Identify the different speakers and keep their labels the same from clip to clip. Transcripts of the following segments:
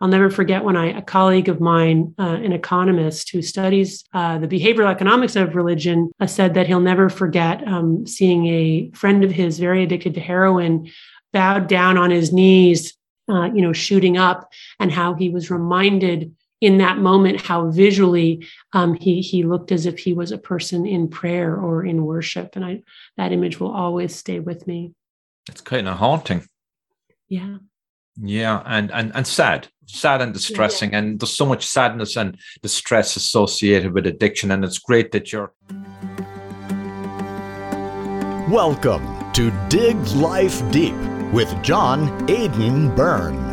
Speaker 1: I'll never forget when I, a colleague of mine, uh, an economist who studies uh, the behavioral economics of religion, uh, said that he'll never forget um, seeing a friend of his very addicted to heroin bowed down on his knees, uh, you know, shooting up, and how he was reminded in that moment how visually um, he he looked as if he was a person in prayer or in worship, and I that image will always stay with me.
Speaker 2: It's kind of haunting.
Speaker 1: Yeah.
Speaker 2: Yeah, and and and sad, sad and distressing, yeah. and there's so much sadness and distress associated with addiction, and it's great that you're.
Speaker 3: Welcome to Dig Life Deep with John Aidan Byrne.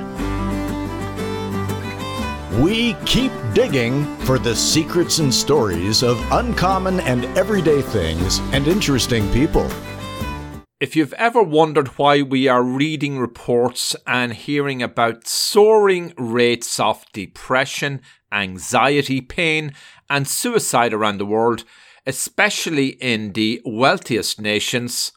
Speaker 3: We keep digging for the secrets and stories of uncommon and everyday things and interesting people.
Speaker 2: If you've ever wondered why we are reading reports and hearing about soaring rates of depression, anxiety, pain, and suicide around the world, especially in the wealthiest nations,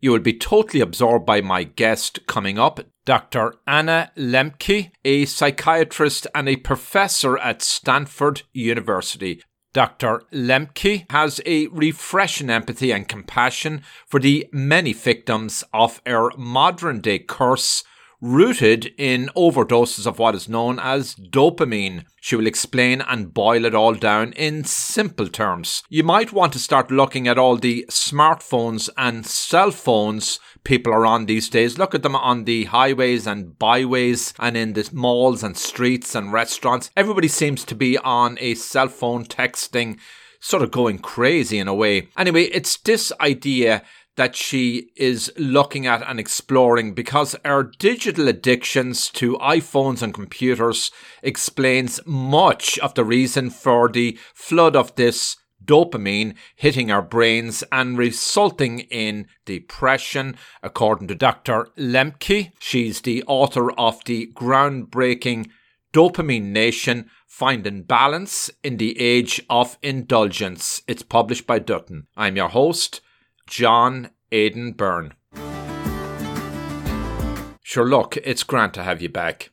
Speaker 2: you will be totally absorbed by my guest coming up, Dr. Anna Lembke, a psychiatrist and a professor at Stanford University. Dr. Lembke has a refreshing empathy and compassion for the many victims of our modern day curse rooted in overdoses of what is known as dopamine. She will explain and boil it all down in simple terms. You might want to start looking at all the smartphones and cell phones people are on these days. Look at them on the highways and byways and in the malls and streets and restaurants. Everybody seems to be on a cell phone texting, sort of going crazy in a way. Anyway, it's this idea that she is looking at and exploring because our digital addictions to iPhones and computers explains much of the reason for the flood of this dopamine hitting our brains and resulting in depression, according to Dr. Lembke. She's the author of the groundbreaking Dopamine Nation Finding Balance in the Age of Indulgence. It's published by Dutton. I'm your host, John Aidan Byrne. Sure, look, it's grand to have you back.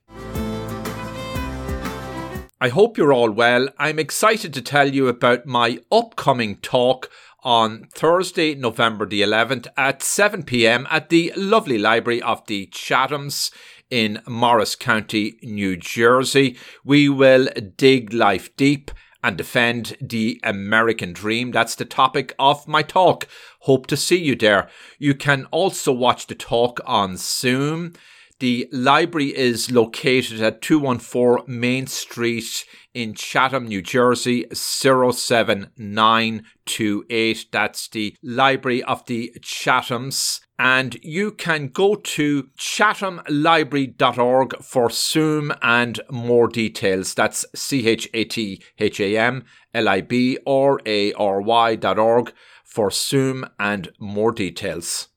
Speaker 2: I hope you're all well. I'm excited to tell you about my upcoming talk on Thursday, November the 11th at 7 pm at the lovely library of the Chathams in Morris County, New Jersey. We will dig life deep and defend the American dream. That's the topic of my talk. Hope to see you there. You can also watch the talk on Zoom. The library is located at 214 Main Street in Chatham, New Jersey, 07928. That's the Library of the Chathams. And you can go to chathamlibrary.org for Zoom and more details. That's C H A T H A M L I B R A R Y dot org for Zoom and more details.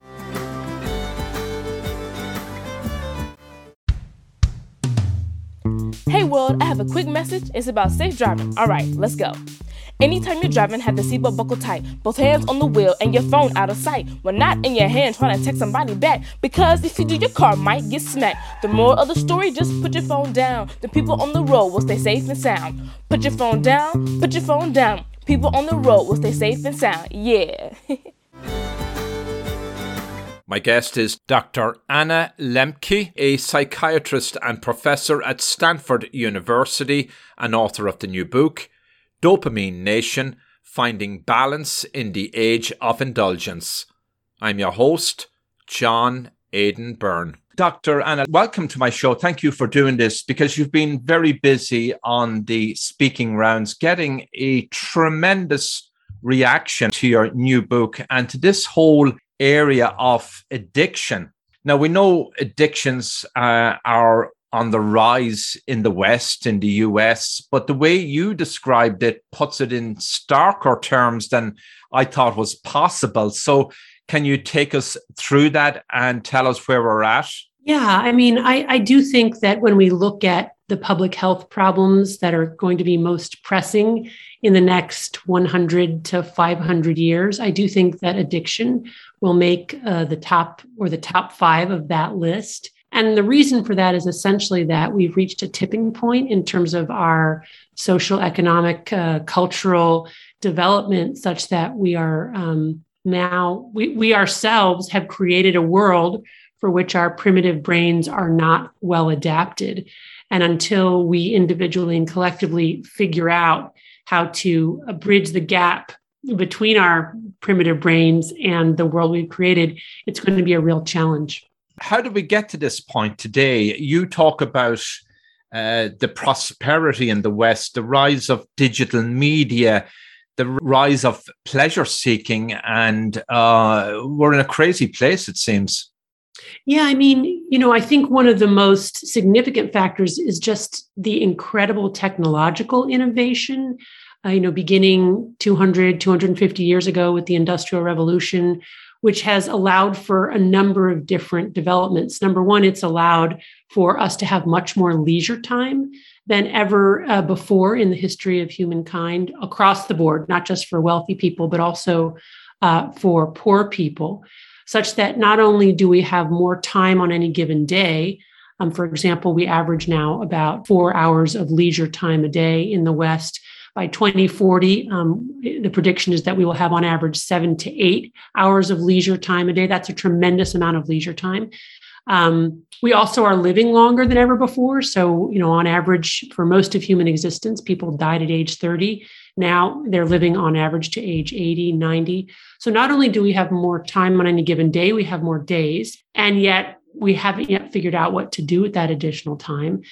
Speaker 4: Hey world, I have a quick message. It's about safe driving. Alright, let's go. Anytime you're driving, have the seatbelt buckle tight, both hands on the wheel, and your phone out of sight. When not in your hand, trying to text somebody back. Because if you do, your car might get smacked. The moral of the story, just put your phone down. The people on the road will stay safe and sound. Put your phone down, put your phone down. People on the road will stay safe and sound. Yeah.
Speaker 2: My guest is Dr. Anna Lembke, a psychiatrist and professor at Stanford University and author of the new book, Dopamine Nation Finding Balance in the Age of Indulgence. I'm your host, John Aidan Byrne. Dr. Anna, welcome to my show. Thank you for doing this because you've been very busy on the speaking rounds, getting a tremendous reaction to your new book and to this whole area of addiction. Now, we know addictions uh, are on the rise in the West, in the US, but the way you described it puts it in starker terms than I thought was possible. So, can you take us through that and tell us where we're at?
Speaker 1: Yeah, I mean, I, I do think that when we look at the public health problems that are going to be most pressing in the next 100 to 500 years, I do think that addiction will make uh, the top or the top five of that list. And the reason for that is essentially that we've reached a tipping point in terms of our social, economic, uh, cultural development, such that we are um, now, we, we ourselves have created a world for which our primitive brains are not well adapted. And until we individually and collectively figure out how to bridge the gap between our primitive brains and the world we've created, it's going to be a real challenge.
Speaker 2: How did we get to this point today? You talk about uh, the prosperity in the West, the rise of digital media, the rise of pleasure seeking, and uh, we're in a crazy place, it seems.
Speaker 1: Yeah, I mean, you know, I think one of the most significant factors is just the incredible technological innovation. Uh, you know, beginning 200, 250 years ago with the Industrial Revolution, which has allowed for a number of different developments. Number one, it's allowed for us to have much more leisure time than ever uh, before in the history of humankind across the board, not just for wealthy people, but also uh, for poor people, such that not only do we have more time on any given day, um, for example, we average now about four hours of leisure time a day in the West. By 2040, um, the prediction is that we will have on average seven to eight hours of leisure time a day. That's a tremendous amount of leisure time. Um, we also are living longer than ever before. So, you know, on average, for most of human existence, people died at age 30. Now they're living on average to age 80, 90. So, not only do we have more time on any given day, we have more days, and yet we haven't yet figured out what to do with that additional time.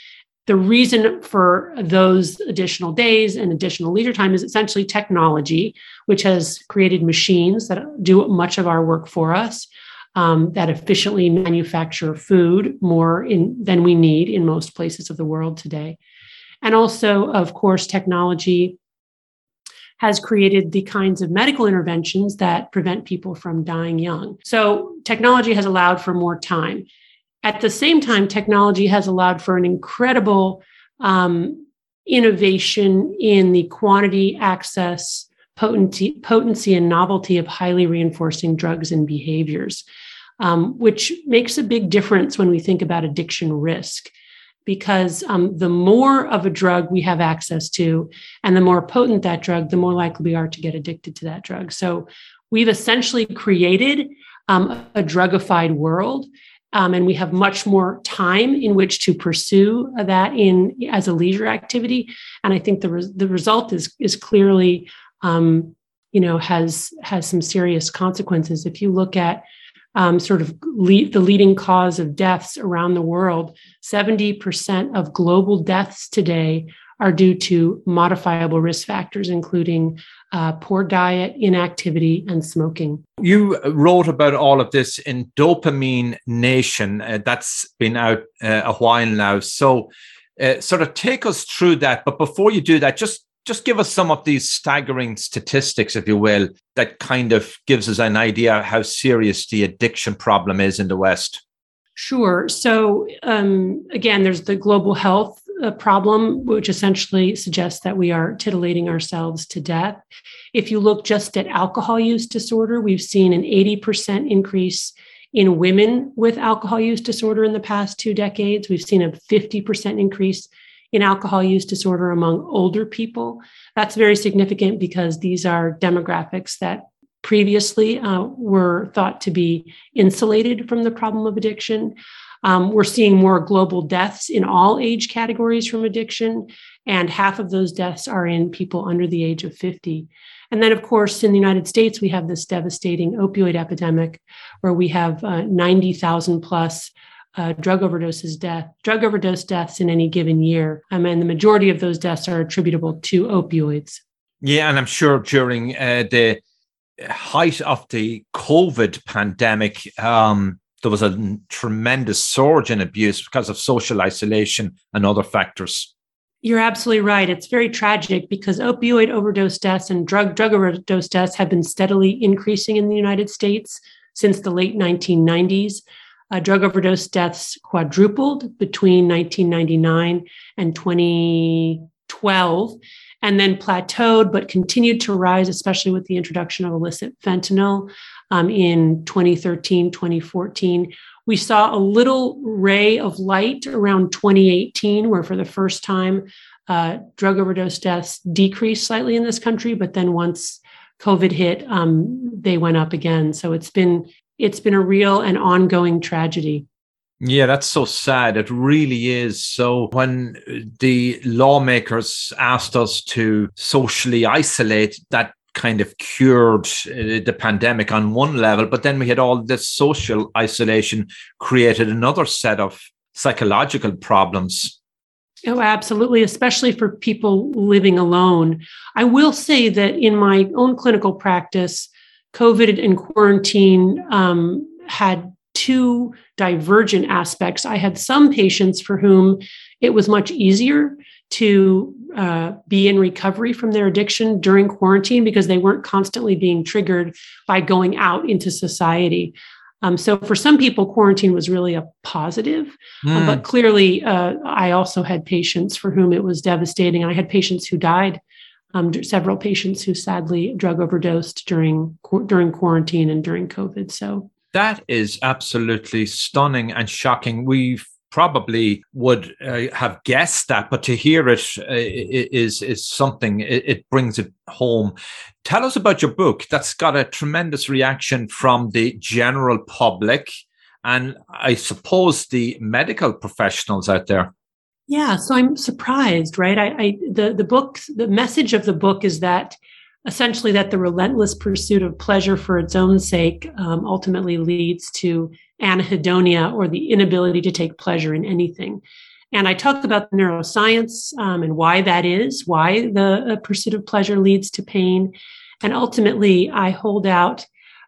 Speaker 1: The reason for those additional days and additional leisure time is essentially technology, which has created machines that do much of our work for us um, that efficiently manufacture food more in, than we need in most places of the world today. And also, of course, technology has created the kinds of medical interventions that prevent people from dying young. So, technology has allowed for more time. At the same time, technology has allowed for an incredible um, innovation in the quantity, access, potency, potency, and novelty of highly reinforcing drugs and behaviors um, which makes a big difference when we think about addiction risk. Because um, the more of a drug we have access to, and the more potent that drug, the more likely we are to get addicted to that drug. So we've essentially created um, a drugified world um, and we have much more time in which to pursue that in as a leisure activity and i think the, re- the result is is clearly um, you know has has some serious consequences if you look at um, sort of the leading cause of deaths around the world. 70% of global deaths today are due to modifiable risk factors, including uh, poor diet, inactivity, and smoking.
Speaker 2: You wrote about all of this in Dopamine Nation. Uh, that's been out uh, a while now. So, uh, sort of take us through that. But before you do that, just just give us some of these staggering statistics, if you will, that kind of gives us an idea how serious the addiction problem is in the West.
Speaker 1: Sure. So, um, again, there's the global health uh, problem, which essentially suggests that we are titillating ourselves to death. If you look just at alcohol use disorder, we've seen an 80% increase in women with alcohol use disorder in the past two decades. We've seen a 50% increase in alcohol use disorder among older people. That's very significant because these are demographics that previously uh, were thought to be insulated from the problem of addiction. Um, we're seeing more global deaths in all age categories from addiction, and half of those deaths are in people under the age of 50. And then, of course, in the United States, we have this devastating opioid epidemic where we have uh, 90,000 plus uh, drug overdoses death, drug overdose deaths in any given year. Um, and the majority of those deaths are attributable to opioids.
Speaker 2: Yeah, and I'm sure during uh, the height of the COVID pandemic, um, there was a tremendous surge in abuse because of social isolation and other factors.
Speaker 1: You're absolutely right. It's very tragic because opioid overdose deaths and drug drug overdose deaths have been steadily increasing in the United States since the late 1990s. Uh, drug overdose deaths quadrupled between 1999 and 2012, and then plateaued but continued to rise, especially with the introduction of illicit fentanyl um, in 2013, 2014. We saw a little ray of light around 2018, where for the first time, uh, drug overdose deaths decreased slightly in this country, but then once COVID hit, um, they went up again. So it's been it's been a real and ongoing tragedy.
Speaker 2: Yeah, that's so sad. It really is. So when the lawmakers asked us to socially isolate, that kind of cured uh, the pandemic on one level, but then we had all this social isolation created another set of psychological problems.
Speaker 1: Oh, absolutely, especially for people living alone. I will say that in my own clinical practice, COVID and quarantine um, had two divergent aspects. I had some patients for whom it was much easier to uh, be in recovery from their addiction during quarantine because they weren't constantly being triggered by going out into society. Um, so for some people, quarantine was really a positive, mm. um, but clearly, uh, I also had patients for whom it was devastating. I had patients who died, um, several patients who sadly drug overdosed during during quarantine and during COVID. So
Speaker 2: that is absolutely stunning and shocking. We've probably would uh, have guessed that, but to hear it uh, is is something. It, it, brings it home. Tell us about your book. That's got a tremendous reaction from the general public, and I suppose the medical professionals out there.
Speaker 1: Yeah, so I'm surprised, right? I, I the the book, the message of the book is that essentially that the relentless pursuit of pleasure for its own sake um, ultimately leads to anhedonia or the inability to take pleasure in anything. And I talk about the neuroscience um, and why that is, why the uh, pursuit of pleasure leads to pain. And ultimately, I hold out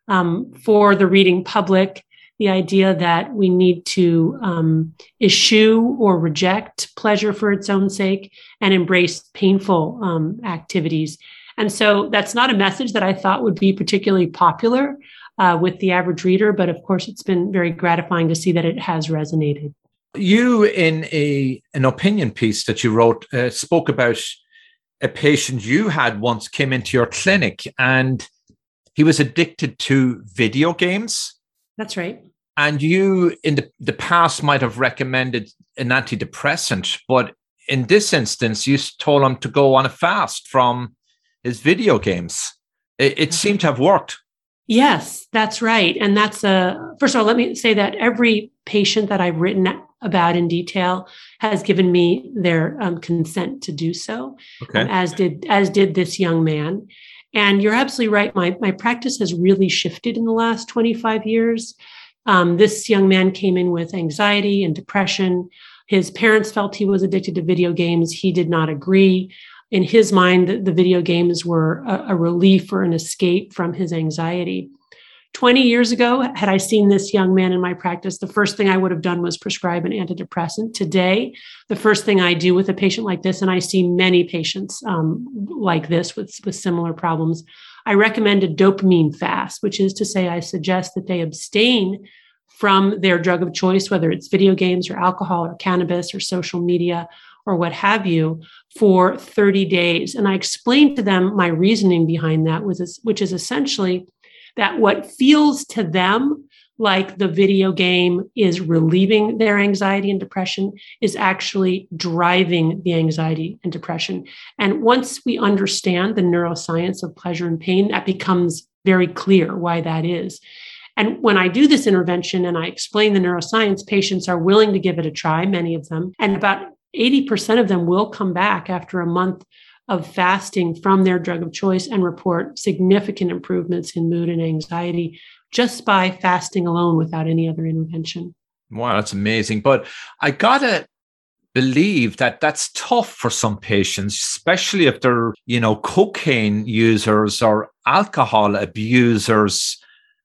Speaker 1: um, for the reading public the idea that we need to um, eschew or reject pleasure for its own sake and embrace painful um, activities. And so that's not a message that I thought would be particularly popular uh, with the average reader, but of course, it's been very gratifying to see that it has resonated.
Speaker 2: You, in a an opinion piece that you wrote, uh, spoke about a patient you had once came into your clinic and he was addicted to video games.
Speaker 1: That's right.
Speaker 2: And you, in the, the past, might have recommended an antidepressant, but in this instance, you told him to go on a fast from his video games. It, it seemed to have worked.
Speaker 1: Yes, that's right. And that's a, first of all, let me say that every patient that I've written about in detail has given me their um, consent to do so, okay. um, as did as did this young man. And you're absolutely right. My my practice has really shifted in the last 25 years. Um, this young man came in with anxiety and depression. His parents felt he was addicted to video games. He did not agree in his mind, the, the video games were a, a relief or an escape from his anxiety. 20 years ago, had I seen this young man in my practice, the first thing I would have done was prescribe an antidepressant. Today, the first thing I do with a patient like this, and I see many patients um, like this with, with similar problems, I recommend a dopamine fast, which is to say, I suggest that they abstain from their drug of choice, whether it's video games or alcohol or cannabis or social media or what have you for 30 days. And I explained to them my reasoning behind that, which is essentially that what feels to them like the video game is relieving their anxiety and depression is actually driving the anxiety and depression. And once we understand the neuroscience of pleasure and pain, that becomes very clear why that is. And when I do this intervention and I explain the neuroscience, patients are willing to give it a try, many of them. And about 80% of them will come back after a month of fasting from their drug of choice and report significant improvements in mood and anxiety just by fasting alone without any other intervention.
Speaker 2: Wow, that's amazing. But I got to believe that that's tough for some patients, especially if they're, you know, cocaine users or alcohol abusers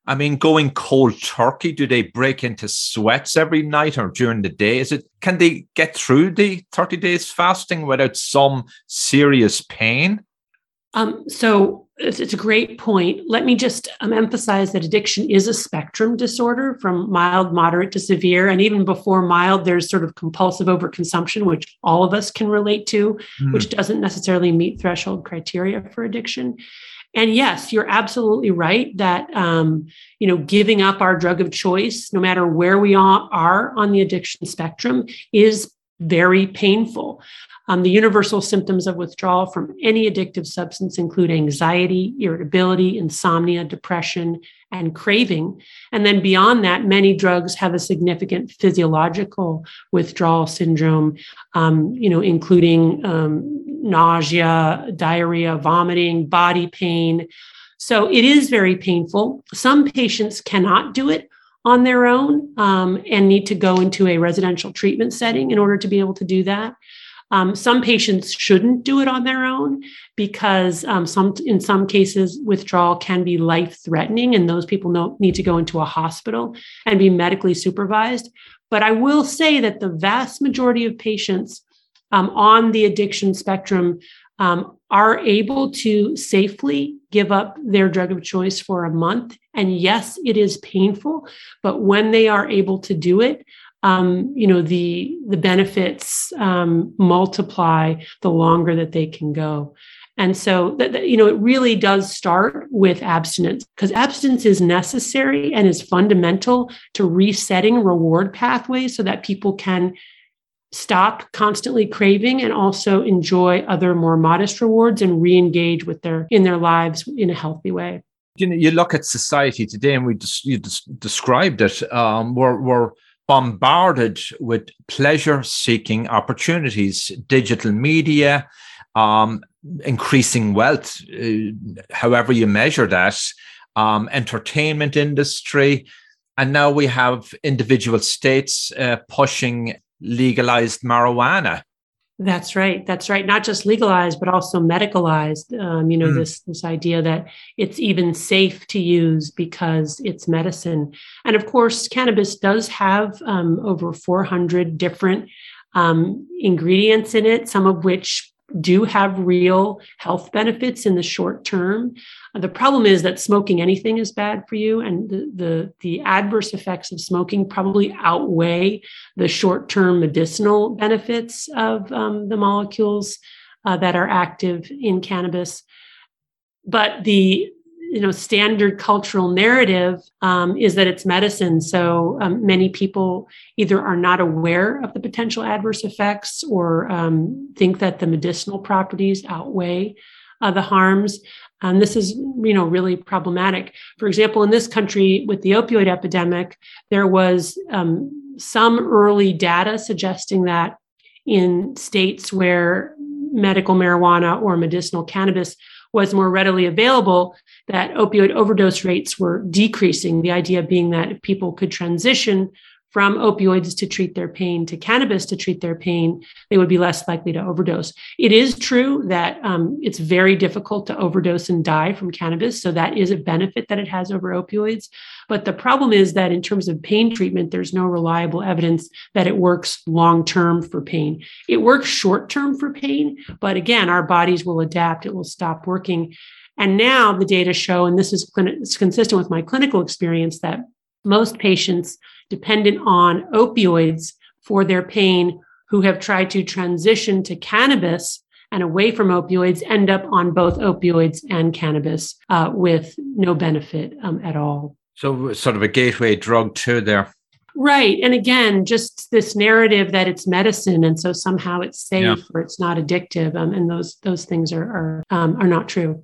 Speaker 2: I mean, going cold turkey, do they break into sweats every night or during the day? Is it can they get through the 30 days fasting without some serious pain?
Speaker 1: Um, so it's, it's, a great point. Let me just um, emphasize that addiction is a spectrum disorder from mild, moderate to severe. And even before mild, there's sort of compulsive overconsumption, which all of us can relate to, mm. which doesn't necessarily meet threshold criteria for addiction. And yes, you're absolutely right that um, you know giving up our drug of choice, no matter where we are on the addiction spectrum, is very painful. Um, the universal symptoms of withdrawal from any addictive substance include anxiety, irritability, insomnia, depression, and craving. And then beyond that, many drugs have a significant physiological withdrawal syndrome, um, you know, including um, nausea, diarrhea, vomiting, body pain. So it is very painful. Some patients cannot do it on their own um, and need to go into a residential treatment setting in order to be able to do that. Um, some patients shouldn't do it on their own because um, some, in some cases, withdrawal can be life threatening, and those people know, need to go into a hospital and be medically supervised. But I will say that the vast majority of patients um, on the addiction spectrum um, are able to safely give up their drug of choice for a month. And yes, it is painful, but when they are able to do it, um, you know the the benefits um, multiply the longer that they can go. And so that, that, you know it really does start with abstinence because abstinence is necessary and is fundamental to resetting reward pathways so that people can stop constantly craving and also enjoy other more modest rewards and re-engage with their in their lives in a healthy way.
Speaker 2: You know you look at society today and we just you just described it um, we're, we're bombarded with pleasure seeking opportunities, digital media, um, increasing wealth, uh, however you measure that, um, entertainment industry. And now we have individual states uh, pushing legalized marijuana.
Speaker 1: That's right. That's right. Not just legalized, but also medicalized. Um, you know, mm. this this idea that it's even safe to use because it's medicine. And of course, cannabis does have um, over 400 different um, ingredients in it, some of which do have real health benefits in the short term. The problem is that smoking anything is bad for you, and the, the, the adverse effects of smoking probably outweigh the short term medicinal benefits of um, the molecules uh, that are active in cannabis. But the you know standard cultural narrative um, is that it's medicine. So um, many people either are not aware of the potential adverse effects or um, think that the medicinal properties outweigh uh, the harms. And this is you know really problematic. For example in this country with the opioid epidemic there was um, some early data suggesting that in states where medical marijuana or medicinal cannabis was more readily available, that opioid overdose rates were decreasing. The idea being that if people could transition from opioids to treat their pain to cannabis to treat their pain, they would be less likely to overdose. It is true that um, it's very difficult to overdose and die from cannabis. So that is a benefit that it has over opioids. But the problem is that in terms of pain treatment, there's no reliable evidence that it works long term for pain. It works short term for pain, but again, our bodies will adapt, it will stop working. And now the data show, and this is consistent with my clinical experience, that most patients dependent on opioids for their pain who have tried to transition to cannabis and away from opioids end up on both opioids and cannabis uh, with no benefit um, at all.
Speaker 2: So, sort of a gateway drug too, there.
Speaker 1: Right. And again, just this narrative that it's medicine and so somehow it's safe yeah. or it's not addictive. Um, and those those things are are, um, are not true.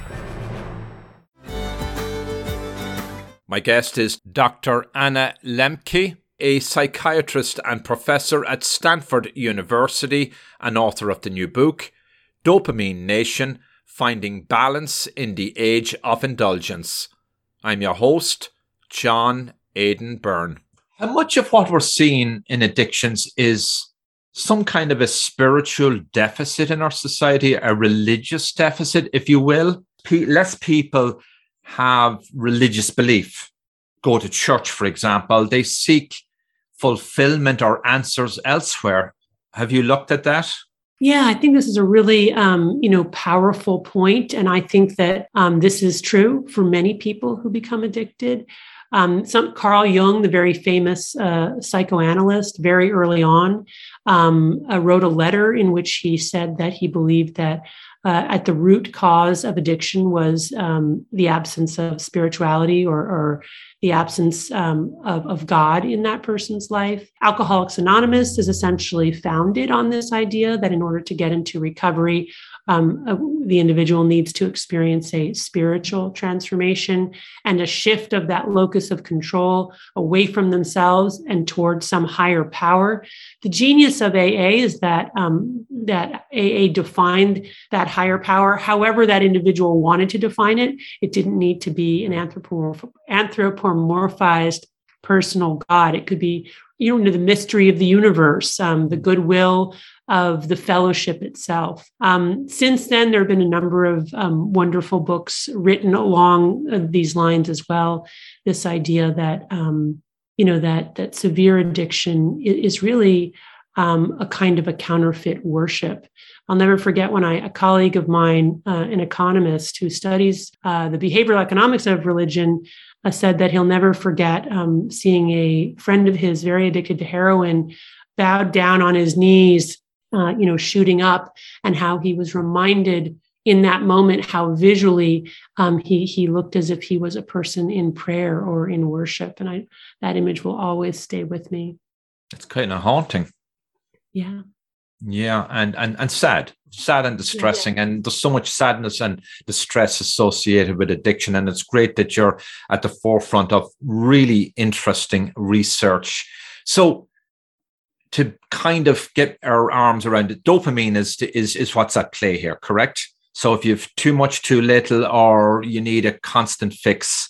Speaker 2: My guest is Dr. Anna Lembke, a psychiatrist and professor at Stanford University and author of the new book, Dopamine Nation Finding Balance in the Age of Indulgence. I'm your host, John Aidan Byrne. How much of what we're seeing in addictions is some kind of a spiritual deficit in our society, a religious deficit, if you will? Less people have religious belief, go to church, for example, they seek fulfillment or answers elsewhere. Have you looked at that?
Speaker 1: Yeah, I think this is a really, um, you know, powerful point, and I think that um, this is true for many people who become addicted. Um, some Carl Jung, the very famous uh, psychoanalyst, very early on, um, uh, wrote a letter in which he said that he believed that uh, at the root cause of addiction was um, the absence of spirituality or, or the absence um, of, of, God in that person's life. Alcoholics Anonymous is essentially founded on this idea that in order to get into recovery, um, uh, the individual needs to experience a spiritual transformation and a shift of that locus of control away from themselves and towards some higher power. The genius of AA is that um, that AA defined that higher power, however that individual wanted to define it. It didn't need to be an anthropomorph- anthropomorphized personal God. It could be you know the mystery of the universe, um, the goodwill of the fellowship itself. Um, since then, there have been a number of um, wonderful books written along uh, these lines as well. This idea that um, you know that that severe addiction is really um, a kind of a counterfeit worship. I'll never forget when I a colleague of mine, uh, an economist who studies uh, the behavioral economics of religion, uh, said that he'll never forget um, seeing a friend of his very addicted to heroin bowed down on his knees uh, you know, shooting up, and how he was reminded in that moment how visually um, he he looked as if he was a person in prayer or in worship, and I that image will always stay with me.
Speaker 2: It's kind of haunting.
Speaker 1: Yeah.
Speaker 2: Yeah, and and and sad, sad and distressing, yeah. and there's so much sadness and distress associated with addiction. And it's great that you're at the forefront of really interesting research. So, to kind of get our arms around it, dopamine is is is what's at play here, correct? So if you've too much, too little, or you need a constant fix,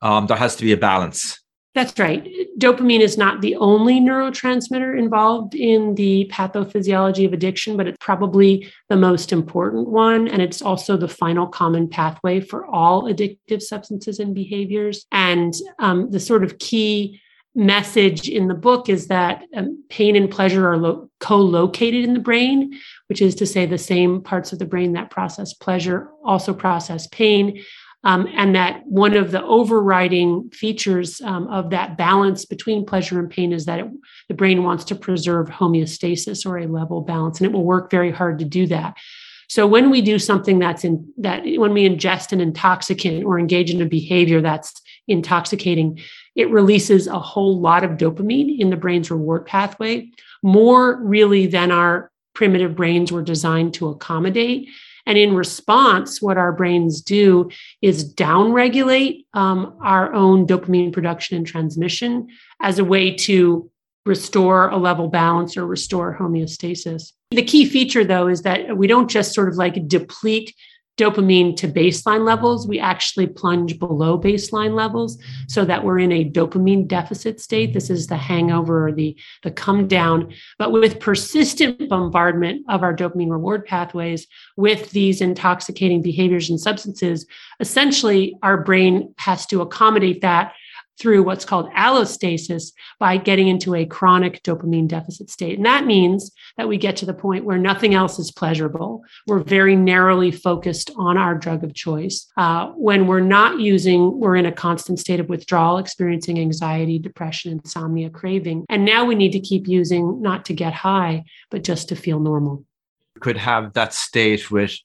Speaker 2: um, there has to be a balance.
Speaker 1: That's right. Dopamine is not the only neurotransmitter involved in the pathophysiology of addiction, but it's probably the most important one. And it's also the final common pathway for all addictive substances and behaviors. And um, the sort of key message in the book is that um, pain and pleasure are lo- co-located in the brain which is to say the same parts of the brain that process pleasure also process pain. Um, and that one of the overriding features um, of that balance between pleasure and pain is that it, the brain wants to preserve homeostasis or a level balance and it will work very hard to do that. So when we do something that's in that when we ingest an intoxicant or engage in a behavior that's intoxicating it releases a whole lot of dopamine in the brain's reward pathway, more really than our primitive brains were designed to accommodate. And in response, what our brains do is downregulate um, our own dopamine production and transmission as a way to restore a level balance or restore homeostasis. The key feature, though, is that we don't just sort of like deplete dopamine to baseline levels, we actually plunge below baseline levels so that we're in a dopamine deficit state. This is the hangover or the, the come down. But with persistent bombardment of our dopamine reward pathways with these intoxicating behaviors and substances, essentially our brain has to accommodate that through what's called allostasis by getting into a chronic dopamine deficit state. And that means that we get to the point where nothing else is pleasurable. We're very narrowly focused on our drug of choice. Uh, when we're not using, we're in a constant state of withdrawal, experiencing anxiety, depression, insomnia, craving. And now we need to keep using not to get high, but just to feel normal.
Speaker 2: Could have that state with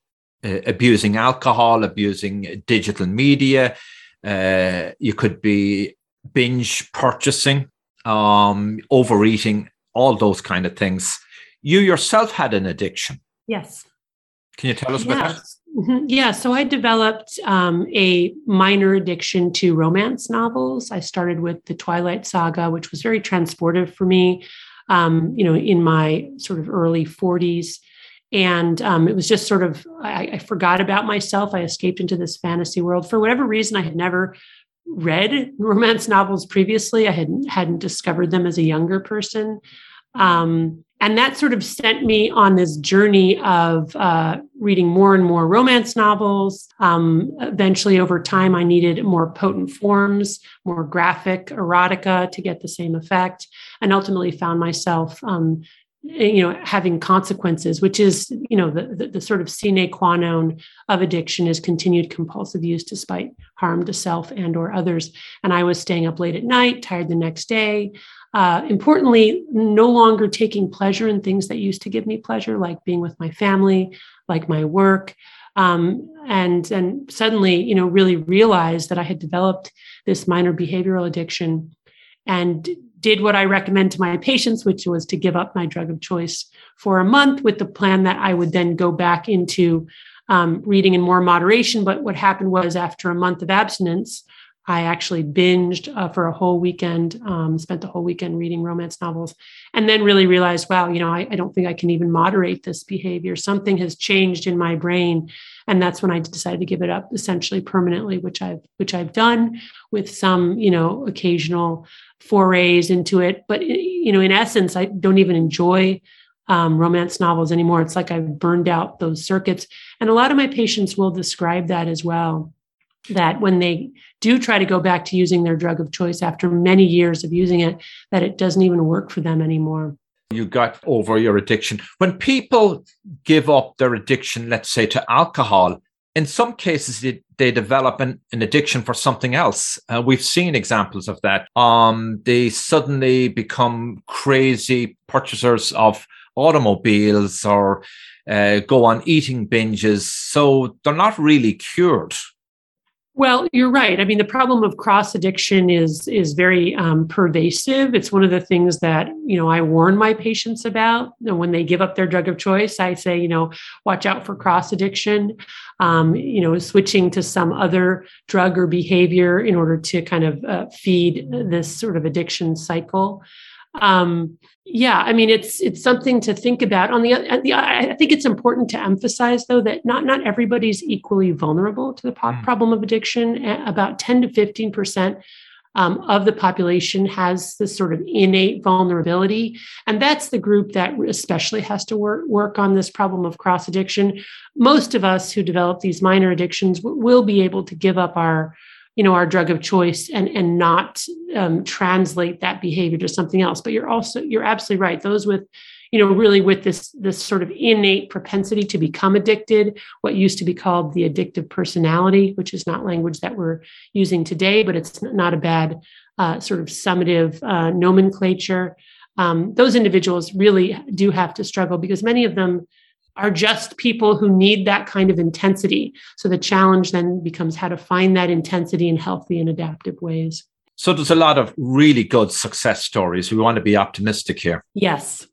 Speaker 2: uh, abusing alcohol, abusing digital media. Uh, you could be binge purchasing, um, overeating, all those kind of things. You yourself had an addiction.
Speaker 1: Yes.
Speaker 2: Can you tell us about that?
Speaker 1: Mm-hmm. Yeah, so I developed um, a minor addiction to romance novels. I started with the Twilight Saga, which was very transportive for me, um, you know, in my sort of early 40s. And um, it was just sort of, I, I forgot about myself. I escaped into this fantasy world. For whatever reason, I had never read romance novels previously. I hadn't hadn't discovered them as a younger person. Um, and that sort of sent me on this journey of uh, reading more and more romance novels. Um, eventually, over time, I needed more potent forms, more graphic erotica to get the same effect, and ultimately found myself. Um, you know having consequences which is you know the, the, the sort of sine qua non of addiction is continued compulsive use despite harm to self and or others and i was staying up late at night tired the next day uh, importantly, no longer taking pleasure in things that used to give me pleasure, like being with my family, like my work. Um, and and suddenly, you know, really realized that I had developed this minor behavioral addiction, and did what I recommend to my patients, which was to give up my drug of choice for a month, with the plan that I would then go back into um, reading in more moderation. But what happened was, after a month of abstinence, I actually binged uh, for a whole weekend, um, spent the whole weekend reading romance novels, and then really realized, wow, you know, I, I, don't think I can even moderate this behavior. Something has changed in my brain, and that's when I decided to give it up essentially permanently, which I've which I've done with some, you know, occasional forays into it. But you know, in essence, I don't even enjoy um, romance novels anymore. It's like I've burned out those circuits, and a lot of my patients will describe that as well that when they do try to go back to using their drug of choice after many years of using it, that it doesn't even work for them anymore.
Speaker 2: You got over your addiction. When people give up their addiction, let's say to alcohol, in some cases they, they develop an, an, addiction for something else. Uh, we've seen examples of that. Um, they suddenly become crazy purchasers of automobiles or uh, go on eating binges. So they're not really cured.
Speaker 1: Well, you're right. I mean, the problem of cross addiction is is very um, pervasive. It's one of the things that you know I warn my patients about. Know, when they give up their drug of choice, I say, you know, watch out for cross addiction. Um, you know, switching to some other drug or behavior in order to kind of uh, feed this sort of addiction cycle. Um, yeah, I mean, it's it's something to think about. On the, the, I think it's important to emphasize though that not not everybody's equally vulnerable to the mm. problem of addiction. About ten to fifteen percent um, of the population has this sort of innate vulnerability. And that's the group that especially has to work, work on this problem of cross addiction. Most of us who develop these minor addictions will be able to give up our you know our drug of choice and and not um, translate that behavior to something else. But you're also you're absolutely right. Those with you know really with this this sort of innate propensity to become addicted what used to be called the addictive personality which is not language that we're using today but it's not a bad uh, sort of summative uh, nomenclature. Um, those individuals really do have to struggle because many of them are just people who need that kind of intensity. So the challenge then becomes how to find that intensity in healthy and adaptive ways.
Speaker 2: So there's a lot of really good success stories. We want to be optimistic here.
Speaker 1: Yes.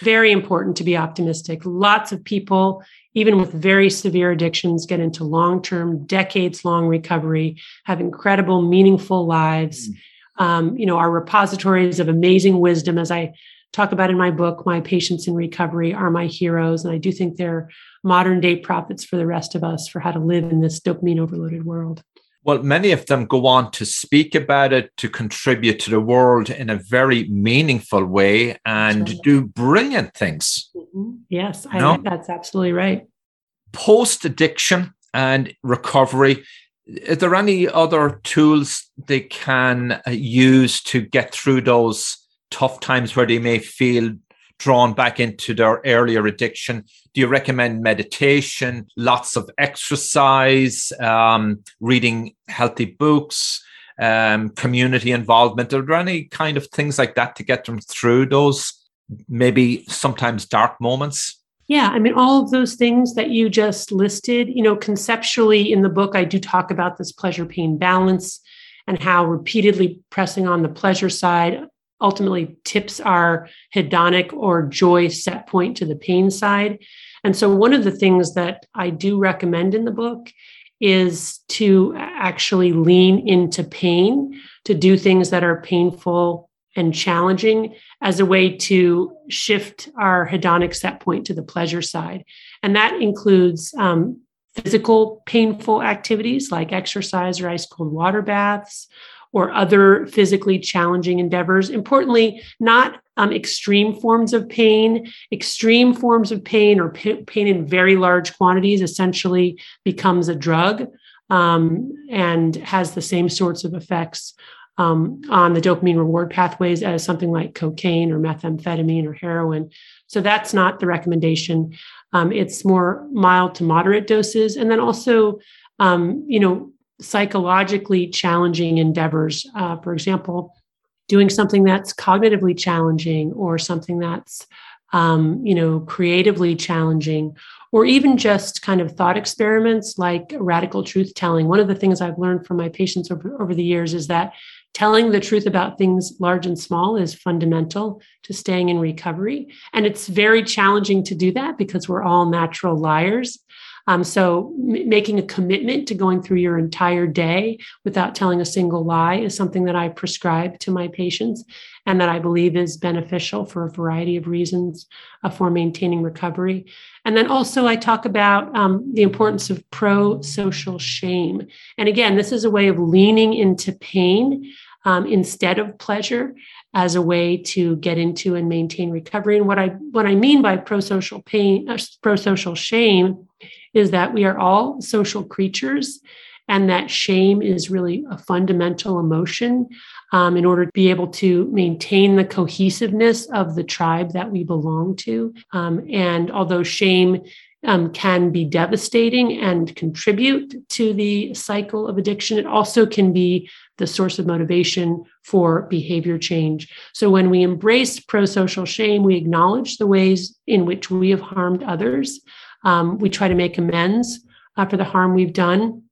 Speaker 1: Very important to be optimistic. Lots of people, even with very severe addictions, get into long term, decades long recovery, have incredible, meaningful lives. Mm. Um, you know, our repositories of amazing wisdom, as I talk about in my book, My Patients in Recovery are my heroes. And I do think they're modern day prophets for the rest of us for how to live in this dopamine overloaded world.
Speaker 2: Well, many of them go on to speak about it, to contribute to the world in a very meaningful way and sure. do brilliant things.
Speaker 1: Mm-hmm. Yes, I, think that's absolutely right.
Speaker 2: Post addiction and recovery, are there any other tools they can uh, use to get through those tough times where they may feel drawn back into their earlier addiction? Do you recommend meditation, lots of exercise, um, reading healthy books, um, community involvement? Are there any kind of things like that to get them through those maybe sometimes dark moments?
Speaker 1: Yeah, I mean, all of those things that you just listed, you know, conceptually in the book, I do talk about this pleasure pain balance and how repeatedly pressing on the pleasure side ultimately tips our hedonic or joy set point to the pain side. And so, one of the things that I do recommend in the book is to actually lean into pain, to do things that are painful and challenging as a way to shift our hedonic set point to the pleasure side. And that includes um, physical painful activities like exercise or ice cold water baths, or other physically challenging endeavors. Importantly, not um, extreme forms of pain. Extreme forms of pain or p- pain in very large quantities essentially becomes a drug um, and has the same sorts of effects um, on the dopamine reward pathways as something like cocaine or methamphetamine or heroin. So that's not the recommendation. Um, it's more mild to moderate doses. And then also, um, you know, psychologically challenging endeavors. Uh, for example, doing something that's cognitively challenging or something that's um, you know creatively challenging or even just kind of thought experiments like radical truth telling. One of the things i've learned from my patients over, over the years is that telling the truth about things large and small is fundamental to staying in recovery. And it's very challenging to do that because we're all natural liars um, so m- making a commitment to going through your entire day without telling a single lie is something that I prescribe to my patients and that I believe is beneficial for a variety of reasons uh, for maintaining recovery. And then also, I talk about um, the importance of pro social shame. And again, this is a way of leaning into pain um, instead of pleasure as a way to get into and maintain recovery. And what I what I mean by pro social pain, uh, pro social shame, is that we are all social creatures and that shame is really a fundamental emotion um, in order to be able to maintain the cohesiveness of the tribe that we belong to. Um, and although shame um, can be devastating and contribute to the cycle of addiction, it also can be the source of motivation for behavior change. So when we embrace pro social shame, we acknowledge the ways in which we have harmed others. Um, we try to make amends uh, for the harm we've done,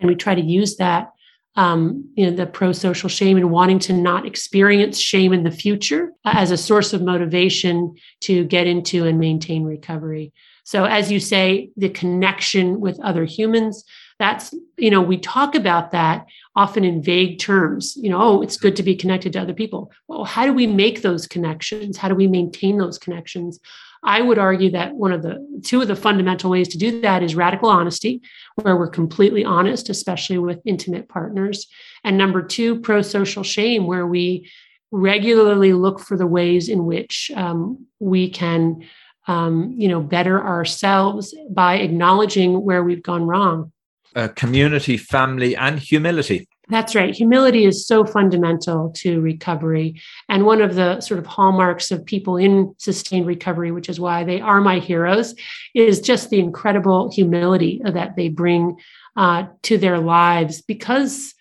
Speaker 1: and we try to use that, um, you know, the pro-social shame and wanting to not experience shame in the future uh, as a source of motivation to get into and maintain recovery. So, as you say, the connection with other humans. That's, you know, we talk about that often in vague terms. You know, oh, it's good to be connected to other people. Well, how do we make those connections? How do we maintain those connections? I would argue that one of the two of the fundamental ways to do that is radical honesty, where we're completely honest, especially with intimate partners. And number two, pro social shame, where we regularly look for the ways in which um, we can, um, you know, better ourselves by acknowledging where we've gone wrong.
Speaker 2: Uh, community, family, and humility.
Speaker 1: That's right. Humility is so fundamental to recovery. And one of the sort of hallmarks of people in sustained recovery, which is why they are my heroes, is just the incredible humility that they bring uh, to their lives because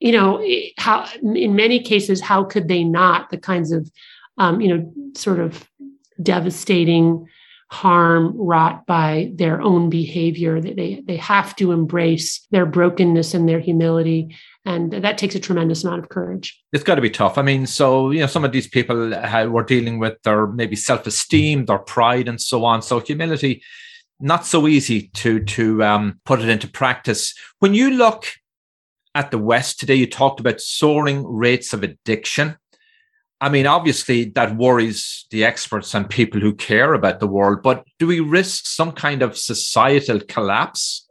Speaker 1: you know how in many cases how could they not the kinds of um, you know sort of devastating harm wrought by their own behavior that they they have to embrace their brokenness and their humility. And that takes a tremendous amount of courage.
Speaker 2: It's got to be tough. I mean so you know some of these people were dealing with their maybe self-esteem their pride and so on. So humility not so easy to to um, put it into practice. When you look at the west today you talked about soaring rates of addiction I mean, obviously, that worries the experts and people who care about the world, but do we risk some kind of societal collapse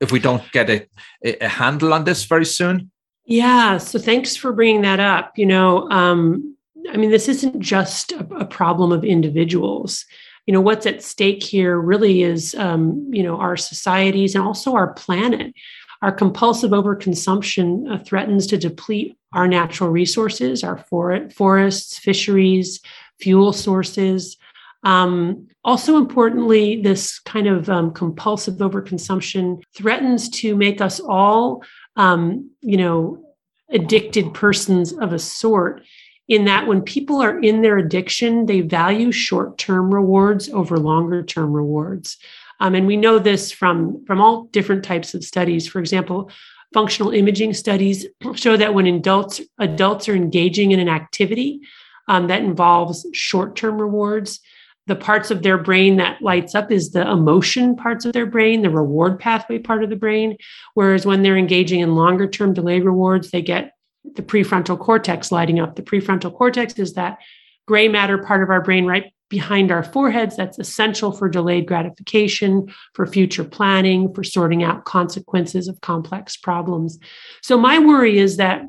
Speaker 2: if we don't get a, a handle on this very soon?
Speaker 1: Yeah. So thanks for bringing that up. You know, um, I mean, this isn't just a, a, problem of individuals. You know, what's at stake here really is, um, you know, our societies and also our planet. Our compulsive overconsumption uh, threatens to deplete our natural resources, our for- forests, fisheries, fuel sources. Um, also, importantly, this kind of um, compulsive overconsumption threatens to make us all, um, you know, addicted persons of a sort. In that, when people are in their addiction, they value short term rewards over longer term rewards. Um, and we know this from, from all different types of studies. For example, functional imaging studies show that when adults, adults are engaging in an activity um, that involves short term rewards, the parts of their brain that lights up is the emotion parts of their brain, the reward pathway part of the brain. Whereas when they're engaging in longer term delay rewards, they get the prefrontal cortex lighting up. The prefrontal cortex is that gray matter part of our brain right behind our foreheads that's essential for delayed gratification, for future planning, for sorting out consequences of complex problems. So, my worry is that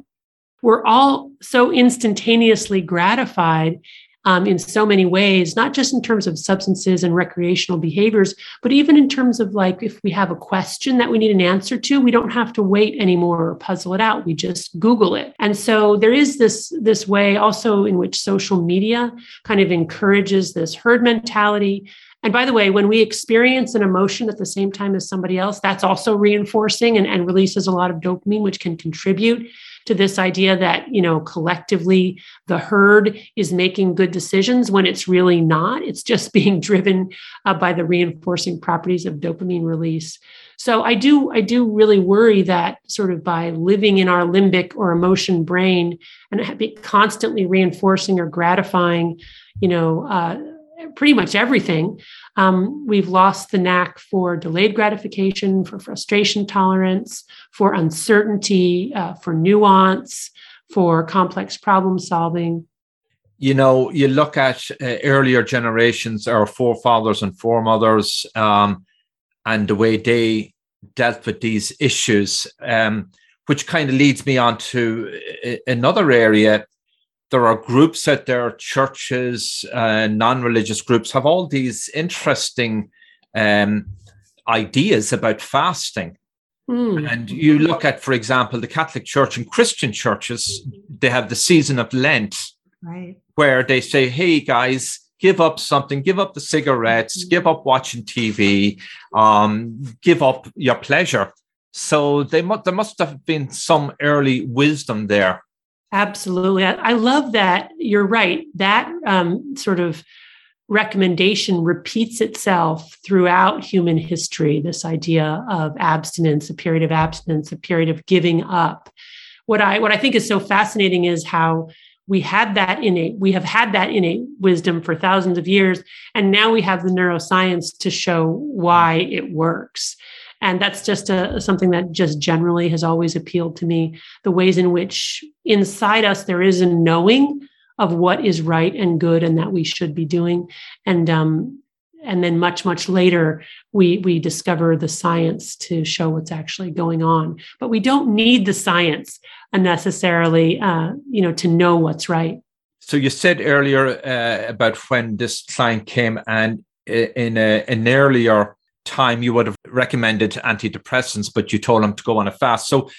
Speaker 1: we're all so instantaneously gratified um, in so many ways, not just in terms of substances and recreational behaviors, but even in terms of like if we have a question that we need an answer to, we don't have to wait anymore or puzzle it out. We just Google it. And so there is this, this way also in which social media kind of encourages this herd mentality. And by the way, when we experience an emotion at the same time as somebody else, that's also reinforcing and, and releases a lot of dopamine, which can contribute to this idea that you know collectively the herd is making good decisions when it's really not. It's just being driven uh, by the reinforcing properties of dopamine release. So i do i do really worry that sort of by living in our limbic or emotion brain and constantly reinforcing or gratifying you know uh, pretty much everything um, we've lost the knack for delayed gratification, for frustration tolerance, for uncertainty, uh, for nuance, for complex problem solving.
Speaker 2: You know, you look at uh, earlier generations, our forefathers and foremothers, um, and the way they dealt with these issues, um, which kind of leads me on to uh, another area there are groups out there, churches, uh, non religious groups have all these interesting um, ideas about fasting. Mm. And you look at, for example, the Catholic Church and Christian churches, they have the season of Lent,
Speaker 1: right.
Speaker 2: where they say, hey, guys, give up something, give up the cigarettes, mm. give up watching TV, um, give up your pleasure. So they mu- there must have been some early wisdom there
Speaker 1: Absolutely. I, I love that. You're right. That um, sort of recommendation repeats itself throughout human history this idea of abstinence a period of abstinence a period of giving up what i what i think is so fascinating is how we had that innate we have had that innate wisdom for thousands of years and now we have the neuroscience to show why it works and that's just a, something that just generally has always appealed to me. The ways in which inside us there is a knowing of what is right and good and that we should be doing. And um, and then much much later we we discover the science to show what's actually going on. But we don't need the science necessarily uh, you know to know what's right.
Speaker 2: So you said earlier uh, about when this client came and uh, in a, an earlier time you would have recommended antidepressants, but you told them to go on a fast. So,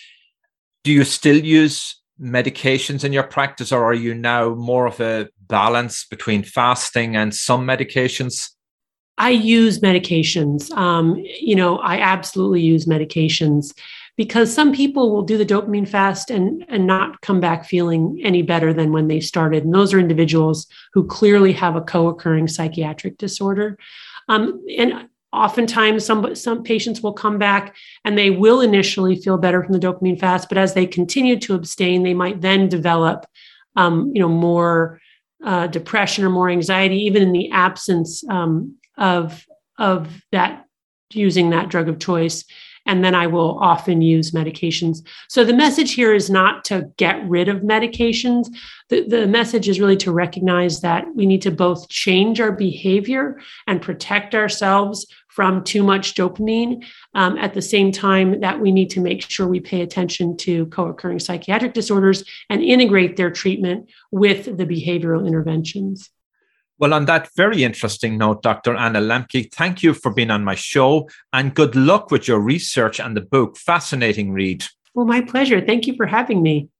Speaker 2: do you still use medications in your practice, or are you now more of a balance between fasting and some medications?
Speaker 1: I use medications. Um, you know, I absolutely use medications because some people will do the dopamine fast and and not come back feeling any better than when they started. And those are individuals who clearly have a co-occurring psychiatric disorder. Um, and oftentimes some some patients will come back and they will initially feel better from the dopamine fast but as they continue to abstain they might then develop um, you know more uh, depression or more anxiety even in the absence um, of of that using that drug of choice and then I will often use medications. So the message here is not to get rid of medications. The, the message is really to recognize that we need to both change our behavior and protect ourselves from too much dopamine um, at the same time that we need to make sure we pay attention to co-occurring psychiatric disorders and integrate their treatment with the behavioral interventions.
Speaker 2: Well, on that very interesting note, Dr. Anna Lembke, thank you for being on my show and good luck with your research and the book. Fascinating read.
Speaker 1: Well, my pleasure. Thank you for having me.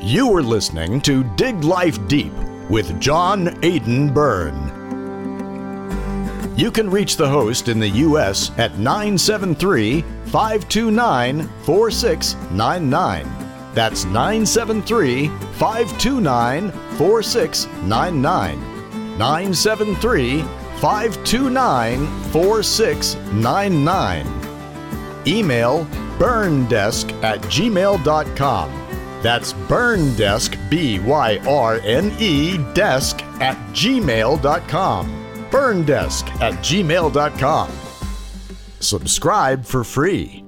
Speaker 3: You were listening to Dig Life Deep with John Aidan Byrne. You can reach the host in the U.S. at 973 529 4699. That's 973 529 4699. 973 529 4699. Email byrnedesk at gmail.com. That's byrnedesk, B Y R N E, desk at gmail.com. Byrnedesk at gmail.com. Subscribe for free.